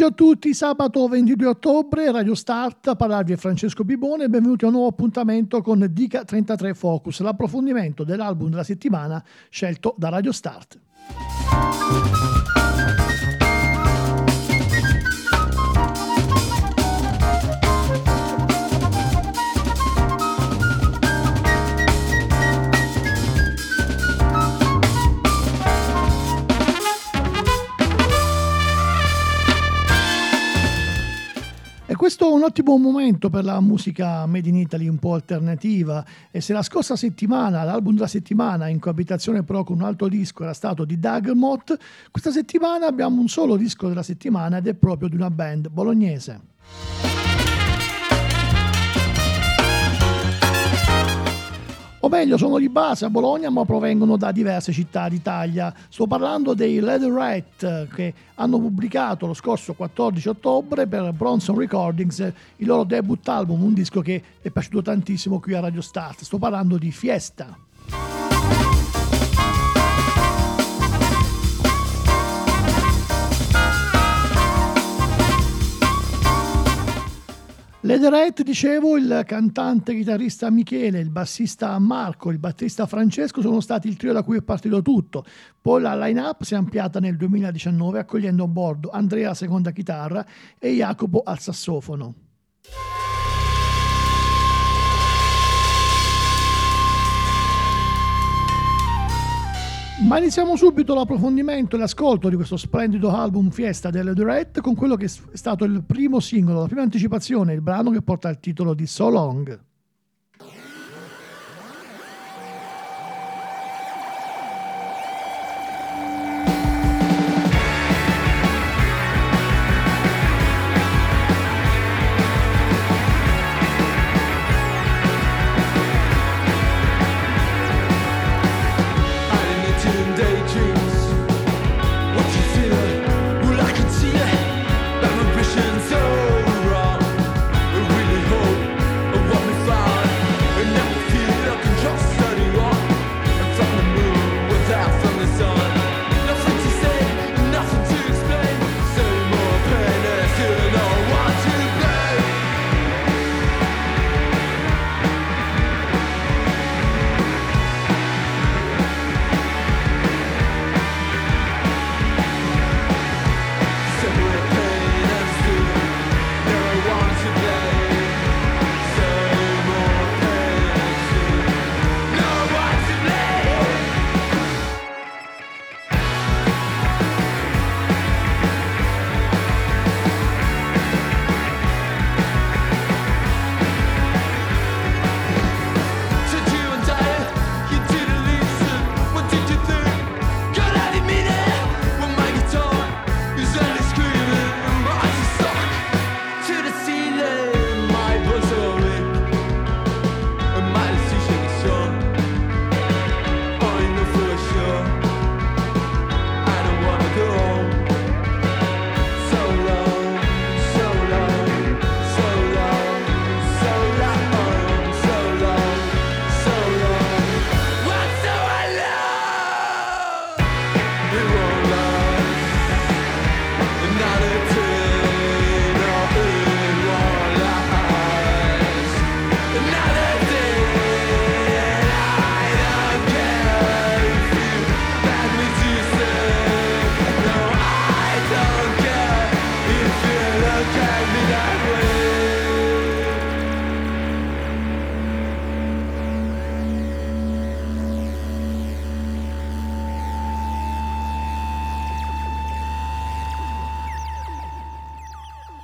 pomeriggio a tutti, sabato 22 ottobre, Radio Start, parlarvi è Francesco Bibone benvenuti a un nuovo appuntamento con Dica 33 Focus, l'approfondimento dell'album della settimana scelto da Radio Start. Ottimo momento per la musica made in Italy un po' alternativa e se la scorsa settimana l'album della settimana in coabitazione però con un altro disco era stato di Daggermot, questa settimana abbiamo un solo disco della settimana ed è proprio di una band bolognese. O meglio sono di base a Bologna ma provengono da diverse città d'Italia. Sto parlando dei Leatherette che hanno pubblicato lo scorso 14 ottobre per Bronson Recordings il loro debut album, un disco che è piaciuto tantissimo qui a Radio Start. Sto parlando di Fiesta. Lederette, dicevo, il cantante chitarrista Michele, il bassista Marco, il batterista Francesco sono stati il trio da cui è partito tutto. Poi la line-up si è ampliata nel 2019 accogliendo a bordo Andrea seconda chitarra e Jacopo al sassofono. Ma iniziamo subito l'approfondimento e l'ascolto di questo splendido album Fiesta delle Durette con quello che è stato il primo singolo, la prima anticipazione, il brano che porta il titolo di So Long.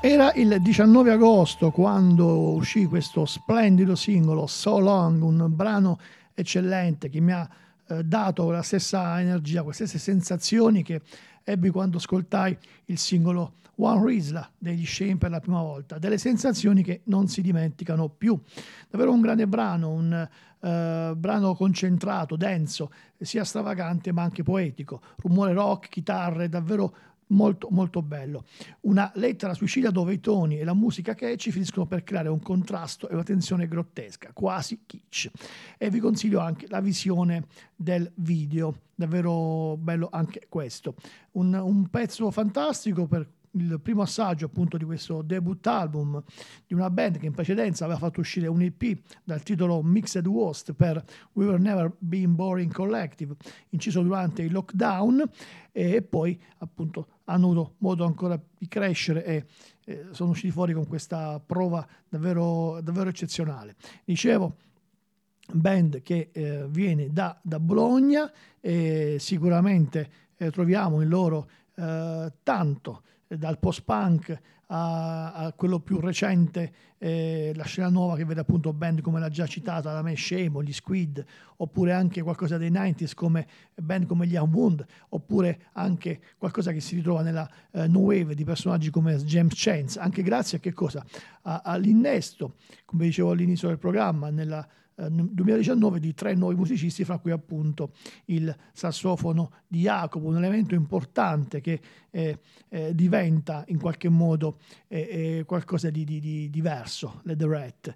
Era il 19 agosto quando uscì questo splendido singolo So Long, un brano eccellente che mi ha eh, dato la stessa energia, quelle stesse sensazioni che ebbi quando ascoltai il singolo One Rizla degli Shane per la prima volta, delle sensazioni che non si dimenticano più. Davvero un grande brano, un uh, brano concentrato, denso, sia stravagante ma anche poetico, rumore rock, chitarre, davvero molto molto bello. Una lettera suicida dove i toni e la musica catchy finiscono per creare un contrasto e una tensione grottesca, quasi kitsch. E vi consiglio anche la visione del video, davvero bello anche questo. Un, un pezzo fantastico per il primo assaggio appunto di questo debut album di una band che in precedenza aveva fatto uscire un EP dal titolo Mixed Worst per We Were Never Been Boring Collective, inciso durante il lockdown e poi appunto hanno avuto modo ancora di crescere e eh, sono usciti fuori con questa prova davvero, davvero eccezionale. Dicevo, band che eh, viene da, da Bologna e sicuramente eh, troviamo in loro eh, tanto dal post-punk a, a, quello più recente, eh, la scena nuova che vede appunto band come l'ha già citata, la Mesh Shame, gli Squid, oppure anche qualcosa dei 90s come band come gli Unwound, oppure anche qualcosa che si ritrova nella eh, New Wave di personaggi come James Chance, anche grazie a che cosa? A, all'innesto, come dicevo all'inizio del programma, nella 2019 eh, di tre nuovi musicisti, fra cui appunto il sassofono di Jacopo, un elemento importante che eh, eh, diventa in qualche modo eh, eh qualcosa di, di, di, diverso, le The Rat.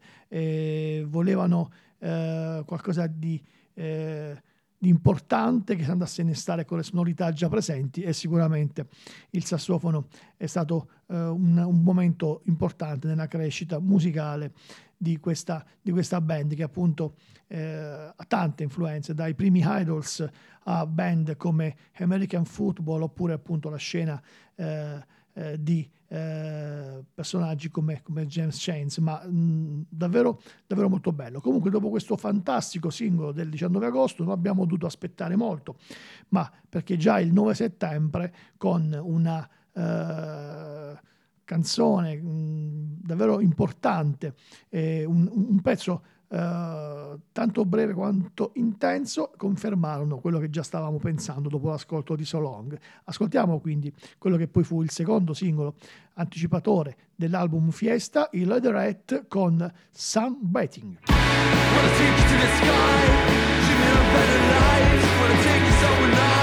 volevano eh, qualcosa di di importante che andasse a innestare con le sonorità già presenti e sicuramente il sassofono è stato eh, un, un, momento importante nella crescita musicale di questa, di questa band che appunto eh, ha tante influenze, dai primi idols a band come American Football oppure appunto la scena eh, eh, di eh, personaggi come, come, James Chance, ma mh, davvero, davvero molto bello. Comunque dopo questo fantastico singolo del 19 agosto non abbiamo dovuto aspettare molto, ma perché già il 9 settembre con una... Uh, canzone mh, davvero importante, eh, un, un, pezzo eh, tanto breve quanto intenso, confermarono quello che già stavamo pensando dopo l'ascolto di So Long. Ascoltiamo quindi quello che poi fu il secondo singolo anticipatore dell'album Fiesta, il Leatherette con Sun Betting. so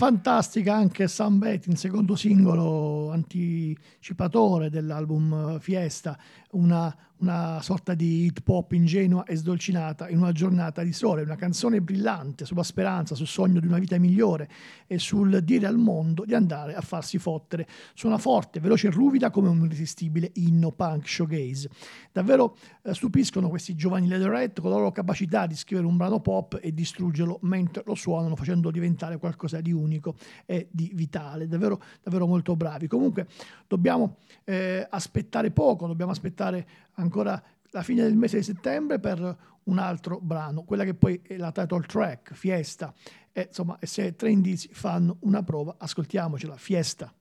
fantastica anche Sam Betting, secondo singolo anticipatore dell'album Fiesta, una una sorta di hip hop ingenua e sdolcinata in una giornata di sole, una canzone brillante sulla speranza, sul sogno di una vita migliore e sul dire al mondo di andare a farsi fottere. Suona forte, veloce e ruvida come un irresistibile inno punk showgaze. Davvero eh, stupiscono questi giovani Leatherette con la loro capacità di scrivere un brano pop e distruggerlo mentre lo suonano, facendolo diventare qualcosa di unico e di vitale. Davvero, davvero molto bravi. Comunque dobbiamo eh, aspettare poco, dobbiamo aspettare ancora la fine del mese di settembre per un altro brano, quella che poi è la title track, Fiesta. E, insomma, se tre indizi fanno una prova, ascoltiamocela, Fiesta.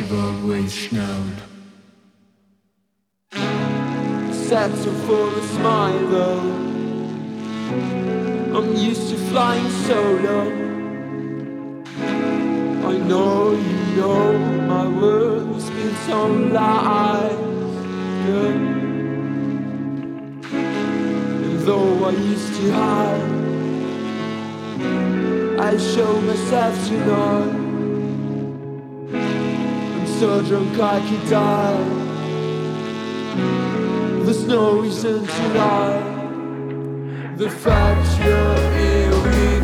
You've always known. Settle for a smile though. I'm used to flying solo. I know you know my words been so. Yeah. And though I used to hide, I show myself tonight. So drunk I could die. There's no reason to lie. The fact you're here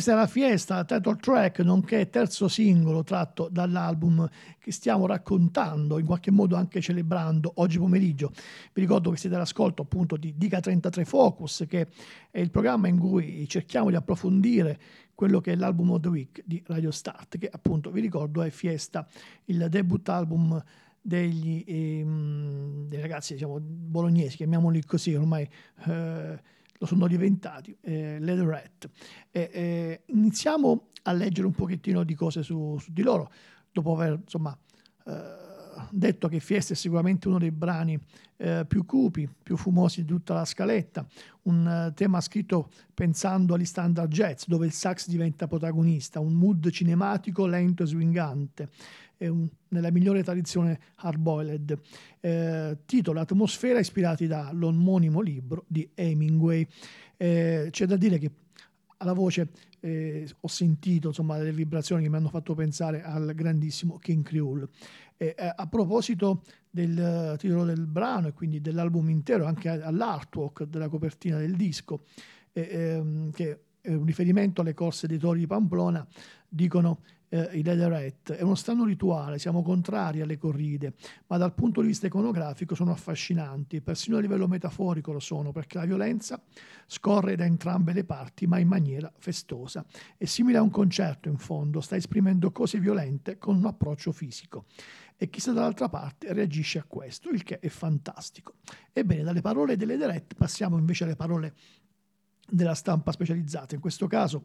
questa è la fiesta, title track, nonché terzo singolo tratto dall'album che stiamo raccontando, in qualche modo anche celebrando oggi pomeriggio. Vi ricordo che siete all'ascolto appunto di Dica 33 Focus, che è il programma in cui cerchiamo di approfondire quello che è l'album of the week di Radio Start, che appunto vi ricordo è Fiesta, il debut album degli ehm, dei ragazzi diciamo bolognesi, chiamiamoli così, ormai eh, lo sono diventati, eh, Leatherette. E, eh, iniziamo a leggere un pochettino di cose su, su di loro, dopo aver insomma eh, detto che Fiesta è sicuramente uno dei brani eh, più cupi, più fumosi di tutta la scaletta, un eh, tema scritto pensando agli standard jazz, dove il sax diventa protagonista, un mood cinematico lento e swingante, un- nella migliore tradizione hardboiled. Eh, titolo Atmosfera ispirati dall'omonimo libro di Hemingway. Eh, c'è da dire che alla voce eh, ho sentito insomma delle vibrazioni che mi hanno fatto pensare al grandissimo King Creole. Eh, a proposito del titolo del brano e quindi dell'album intero, anche all'artwork della copertina del disco, eh, ehm, che è un riferimento alle corse dei tori di Pamplona, dicono eh, i Leatherette. È uno strano rituale, siamo contrari alle corride, ma dal punto di vista iconografico sono affascinanti, persino a livello metaforico lo sono, perché la violenza scorre da entrambe le parti, ma in maniera festosa. È simile a un concerto, in fondo, sta esprimendo cose violente con un approccio fisico. E chi sta dall'altra parte reagisce a questo, il che è fantastico. Ebbene, dalle parole delle Leatherette passiamo invece alle parole della stampa specializzata. In questo caso,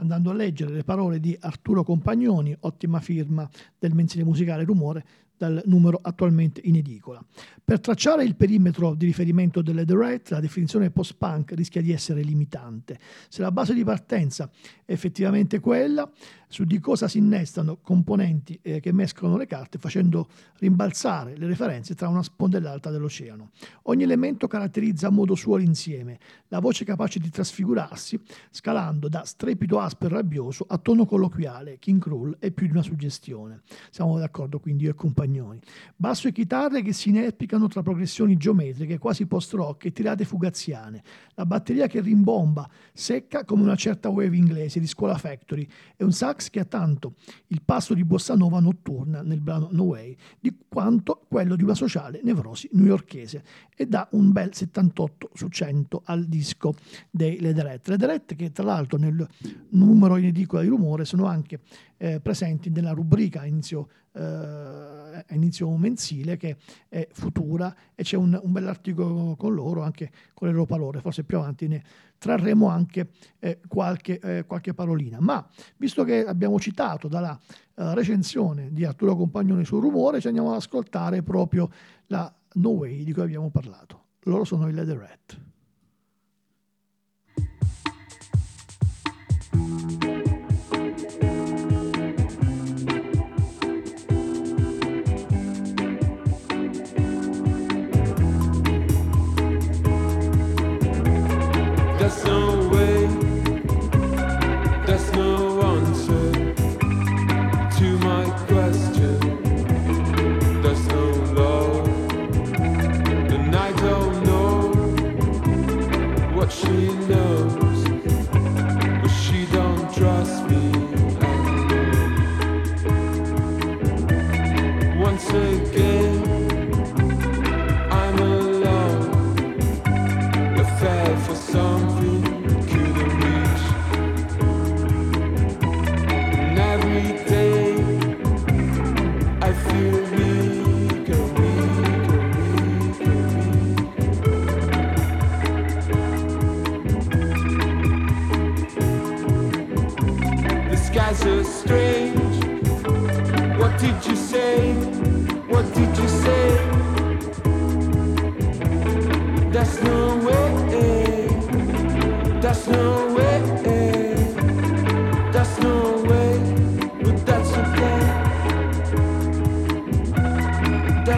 andando a leggere le parole di Arturo Compagnoni, ottima firma del mensile musicale Rumore, dal numero attualmente in edicola. Per tracciare il perimetro di riferimento delle The Right, la definizione post-punk rischia di essere limitante. Se la base di partenza è effettivamente quella, su di cosa si innestano componenti eh, che mescolano le carte facendo rimbalzare le referenze tra una sponda e l'altra dell'oceano. Ogni elemento caratterizza a modo suo l'insieme, la voce capace di trasfigurarsi, scalando da strepito aspro e rabbioso a tono colloquiale, King Cruel e più di una suggestione. Siamo d'accordo quindi io e compagnoni. Basso e chitarre che si inerpicano tra progressioni geometriche quasi post-rock e tirate fugaziane. La batteria che rimbomba, secca come una certa wave inglese di Scuola Factory e un sax che ha tanto il passo di bossa nova notturna nel brano No Way di quanto quello di una sociale nevrosi newyorchese e dà un bel 78 su 100 al disco dei Leatherette. Leatherette che tra l'altro nel numero in edicola di rumore sono anche eh, presenti nella rubrica inizio eh, inizio mensile che è futura e c'è un, un bell'articolo con loro, anche con le loro parole, forse più avanti ne trarremo anche eh, qualche, eh, qualche, parolina. Ma visto che abbiamo citato dalla uh, recensione di Arturo Compagnoni sul rumore, ci andiamo ad ascoltare proprio la No Way di cui abbiamo parlato. Loro sono i Leatherette.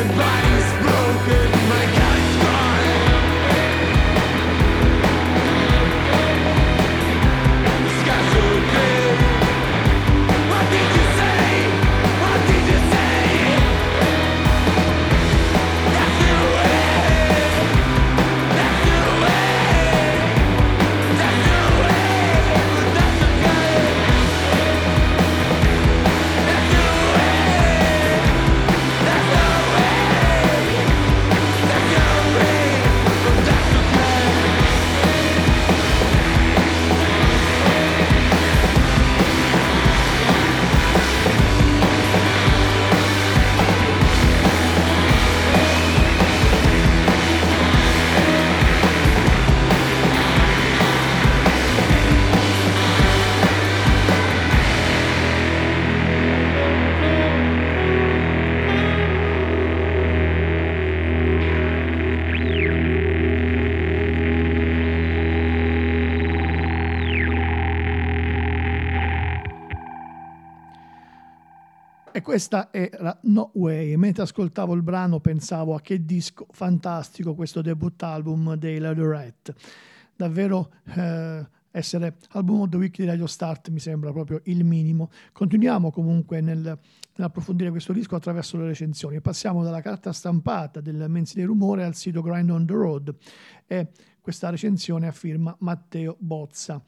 everybody questa era No Way. Mentre ascoltavo il brano pensavo a che disco fantastico questo debut album dei Leatherette. Davvero eh, essere album of the week di Radio Start mi sembra proprio il minimo. Continuiamo comunque nel, nell'approfondire questo disco attraverso le recensioni. Passiamo dalla carta stampata del mensile rumore al sito Grind on the Road e questa recensione a firma Matteo Bozza.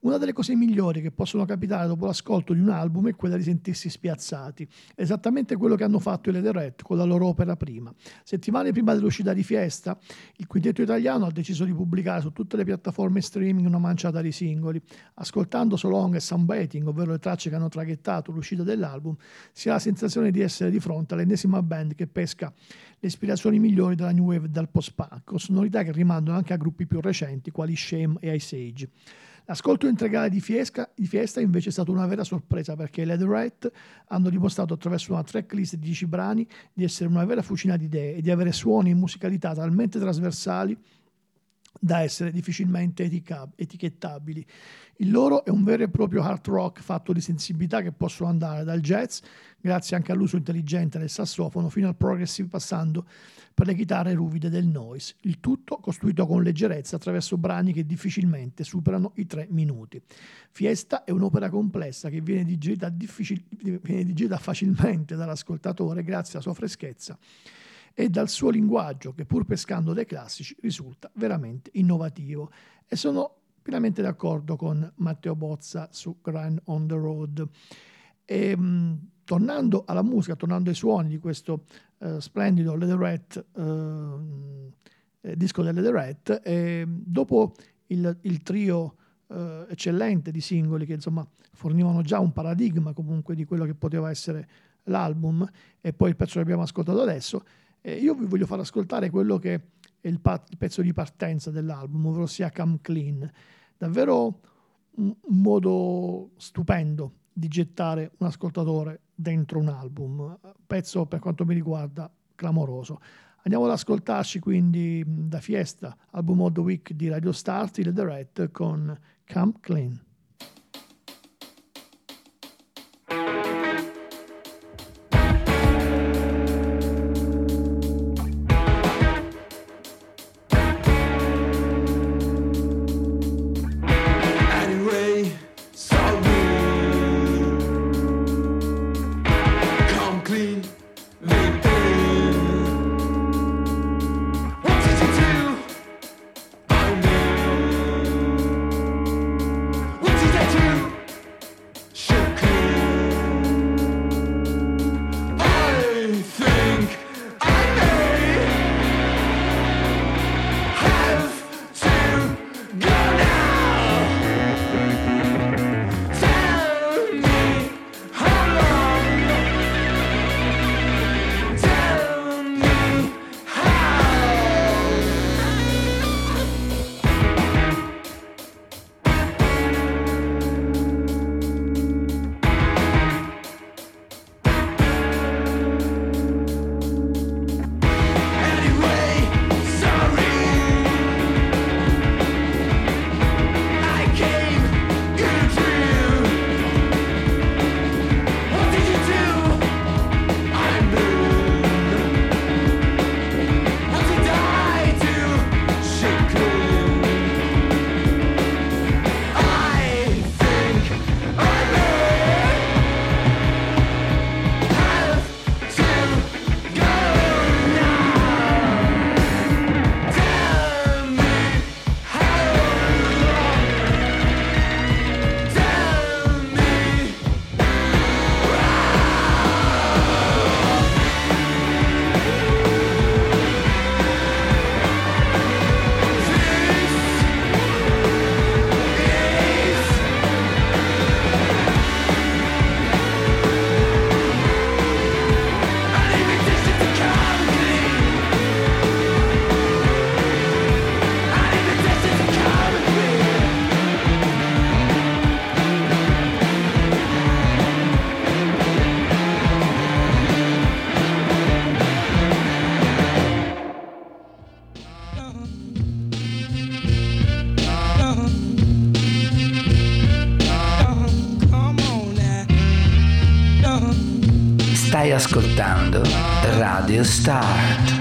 Una delle cose migliori che possono capitare dopo l'ascolto di un album è quella di sentirsi spiazzati, esattamente quello che hanno fatto i Leatherette con la loro opera prima. Settimane prima dell'uscita di Fiesta, il quintetto italiano ha deciso di pubblicare su tutte le piattaforme streaming una manciata di singoli. Ascoltando So Long e Sunbathing, ovvero le tracce che hanno traghettato l'uscita dell'album, si ha la sensazione di essere di fronte all'ennesima band che pesca le ispirazioni migliori dalla new wave e dal post-punk, con sonorità che rimandano anche a gruppi più recenti quali Shame e Ice Age. L'ascolto integrale di Fiesta, di Fiesta invece è stata una vera sorpresa perché i Leatherette hanno dimostrato attraverso una tracklist di 10 brani di essere una vera fucina di idee e di avere suoni e musicalità talmente trasversali da essere difficilmente etichettabili. Il loro è un vero e proprio hard rock fatto di sensibilità che possono andare dal jazz, grazie anche all'uso intelligente del sassofono, fino al progressive passando per le chitarre ruvide del noise. Il tutto costruito con leggerezza attraverso brani che difficilmente superano i tre minuti. Fiesta è un'opera complessa che viene digerita, difficil- viene digerita facilmente dall'ascoltatore grazie alla sua freschezza e dal suo linguaggio che pur pescando dai classici risulta veramente innovativo. E sono pienamente d'accordo con Matteo Bozza su Grind on the Road. E, mh, tornando alla musica, tornando ai suoni di questo uh, splendido Leatherette, uh, eh, disco delle Leatherette, e dopo il, il trio uh, eccellente di singoli che insomma fornivano già un paradigma comunque di quello che poteva essere l'album e poi il pezzo che abbiamo ascoltato adesso, eh, io vi voglio far ascoltare quello che è il, pa- il pezzo di partenza dell'album, ovvero sia Come Clean. Davvero un, un modo stupendo di gettare un ascoltatore dentro un album. Pezzo per quanto mi riguarda clamoroso. Andiamo ad ascoltarci quindi da Fiesta, album of the week di Radio Start, il Red con Come Clean. Radio Start.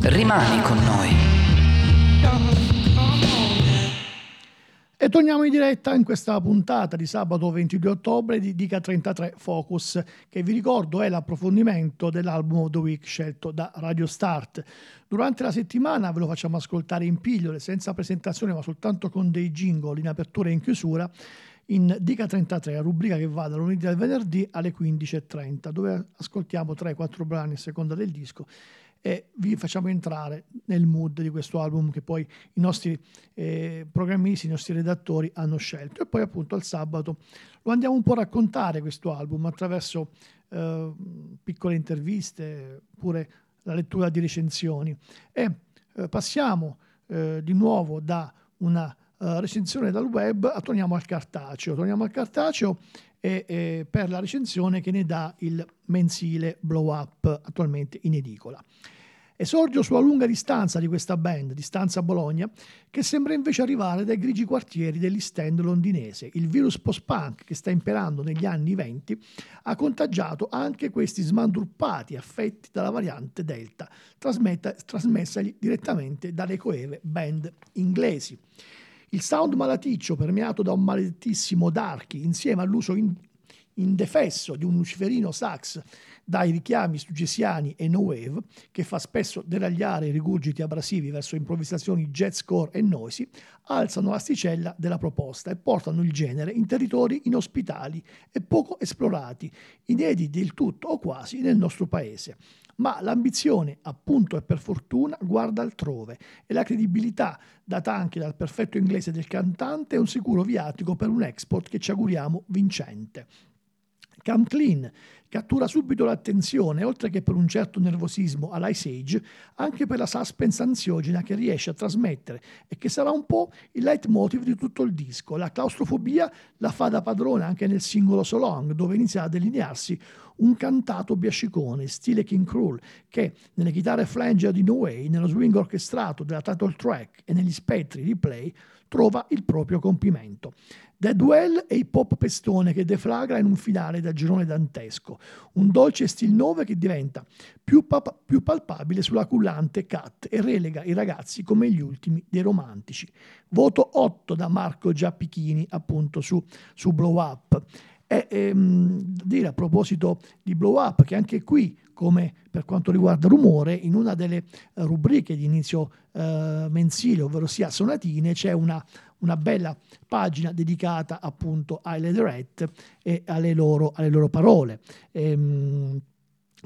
Rimani con noi. Torniamo in diretta in questa puntata di sabato 22 ottobre di Dica 33 Focus, che vi ricordo è l'approfondimento dell'album of the week scelto da Radio Start. Durante la settimana ve lo facciamo ascoltare in pillole, senza presentazione, ma soltanto con dei jingle in apertura e in chiusura, in Dica 33, rubrica che va dal lunedì al venerdì alle 15.30, dove ascoltiamo 3-4 brani a seconda del disco e vi facciamo entrare nel mood di questo album che poi i nostri eh, programmisti, i nostri redattori hanno scelto. E poi appunto al sabato lo andiamo un po' a raccontare questo album attraverso eh, piccole interviste, pure la lettura di recensioni. E eh, passiamo eh, di nuovo da una uh, recensione dal web a torniamo al cartaceo. Torniamo al cartaceo e eh, per la recensione che ne dà il mensile Blow Up attualmente in edicola. Esordio sulla lunga distanza di questa band, distanza Bologna, che sembra invece arrivare dai grigi quartieri dell'East End londinese. Il virus post-punk che sta imperando negli anni venti ha contagiato anche questi smandruppati affetti dalla variante Delta, trasmessagli direttamente dalle coeve band inglesi. Il sound malaticcio permeato da un maledettissimo darky insieme all'uso in, indefesso di un luciferino sax dai richiami suggesiani e no wave, che fa spesso deragliare i rigurgiti abrasivi verso improvvisazioni jazzcore e noisy, alzano l'asticella della proposta e portano il genere in territori inospitali e poco esplorati, inediti del tutto o quasi nel nostro paese. Ma l'ambizione, appunto e per fortuna, guarda altrove e la credibilità, data anche dal perfetto inglese del cantante, è un sicuro viatico per un export che ci auguriamo vincente. Come Clean cattura subito l'attenzione, oltre che per un certo nervosismo all'Ice Age, anche per la suspense ansiogena che riesce a trasmettere e che sarà un po' il leitmotiv di tutto il disco. La claustrofobia la fa da padrone anche nel singolo So Long, dove inizia a delinearsi un cantato biascicone, stile King Cruel, che nelle chitarre flanger di No Way, nello swing orchestrato della title track e negli spettri di play trova il proprio compimento. Dead Well è il pop pestone che deflagra in un finale da girone dantesco, un dolce stil 9 che diventa più, pap- più palpabile sulla cullante Cat e relega i ragazzi come gli ultimi dei romantici. Voto 8 da Marco Giappichini appunto su, su Blow Up. E ehm, dire a proposito di Blow Up che anche qui, come per quanto riguarda rumore, in una delle rubriche di inizio eh, mensile, ovvero sia sonatine, c'è una una bella pagina dedicata appunto ai Leatherette e alle loro, alle loro parole. Ehm,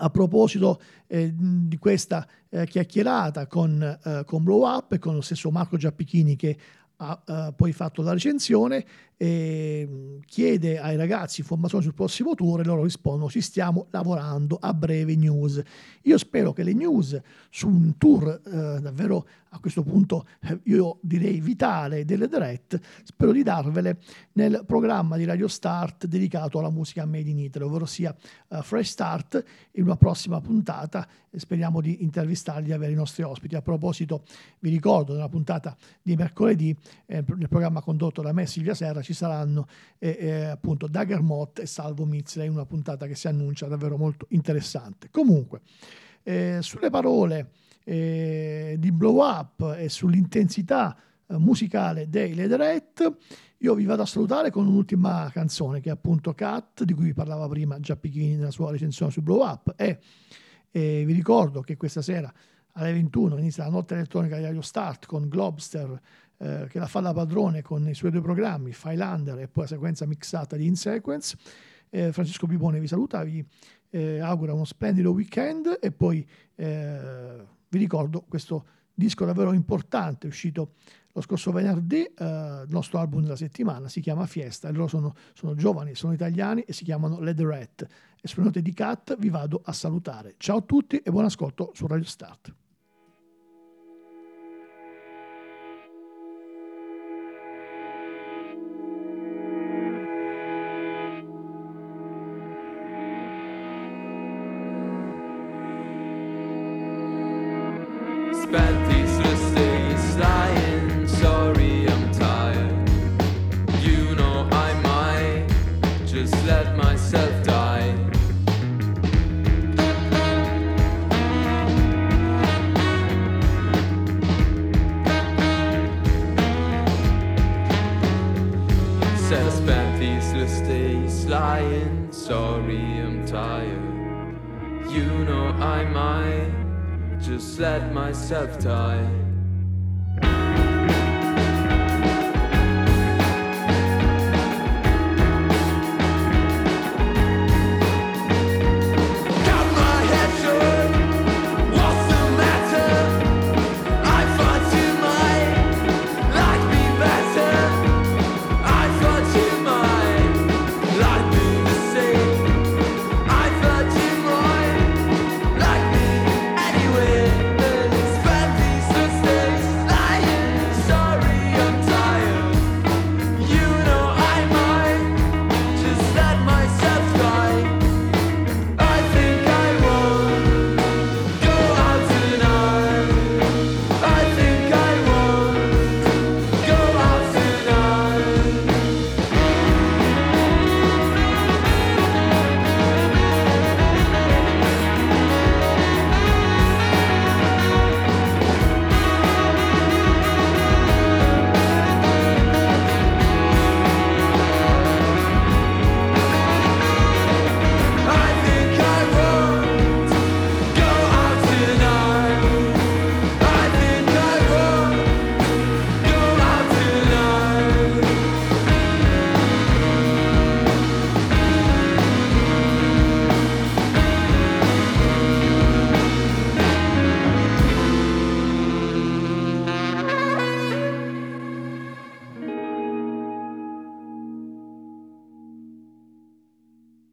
a proposito eh, di questa eh, chiacchierata con, eh, con Blow Up e con lo stesso Marco Giappichini che ha uh, poi fatto la recensione e chiede ai ragazzi informazioni sul prossimo tour e loro rispondono ci stiamo lavorando a breve news. Io spero che le news su un tour uh, davvero a questo punto eh, io direi vitale delle direct, spero di darvele nel programma di Radio Start dedicato alla musica made in Italy, ovvero sia uh, Fresh Start in una prossima puntata speriamo di intervistarli e avere i nostri ospiti. A proposito vi ricordo nella puntata di mercoledì eh, nel programma condotto da me Silvia Serra ci saranno eh, eh, appunto Dagger Mott e Salvo Mizley, una puntata che si annuncia davvero molto interessante. Comunque, eh, sulle parole eh, di Blow Up e sull'intensità eh, musicale dei Leatherette, io vi vado a salutare con un'ultima canzone che è appunto Cat, di cui parlava prima Giappichini nella sua recensione su Blow Up e vi ricordo che questa sera alle 21 inizia la notte elettronica di Radio Start con Globster eh, che la fa da padrone con i suoi due programmi, Filander e poi la sequenza mixata di In Sequence. Eh, Francesco Pipone vi saluta, vi eh, augura uno splendido weekend e poi eh, vi ricordo questo disco davvero importante uscito lo scorso venerdì, eh, il nostro album della settimana si chiama Fiesta e loro sono, sono giovani, sono italiani e si chiamano Led Rat. E di Cat vi vado a salutare. Ciao a tutti e buon ascolto su Radio Start. Myself die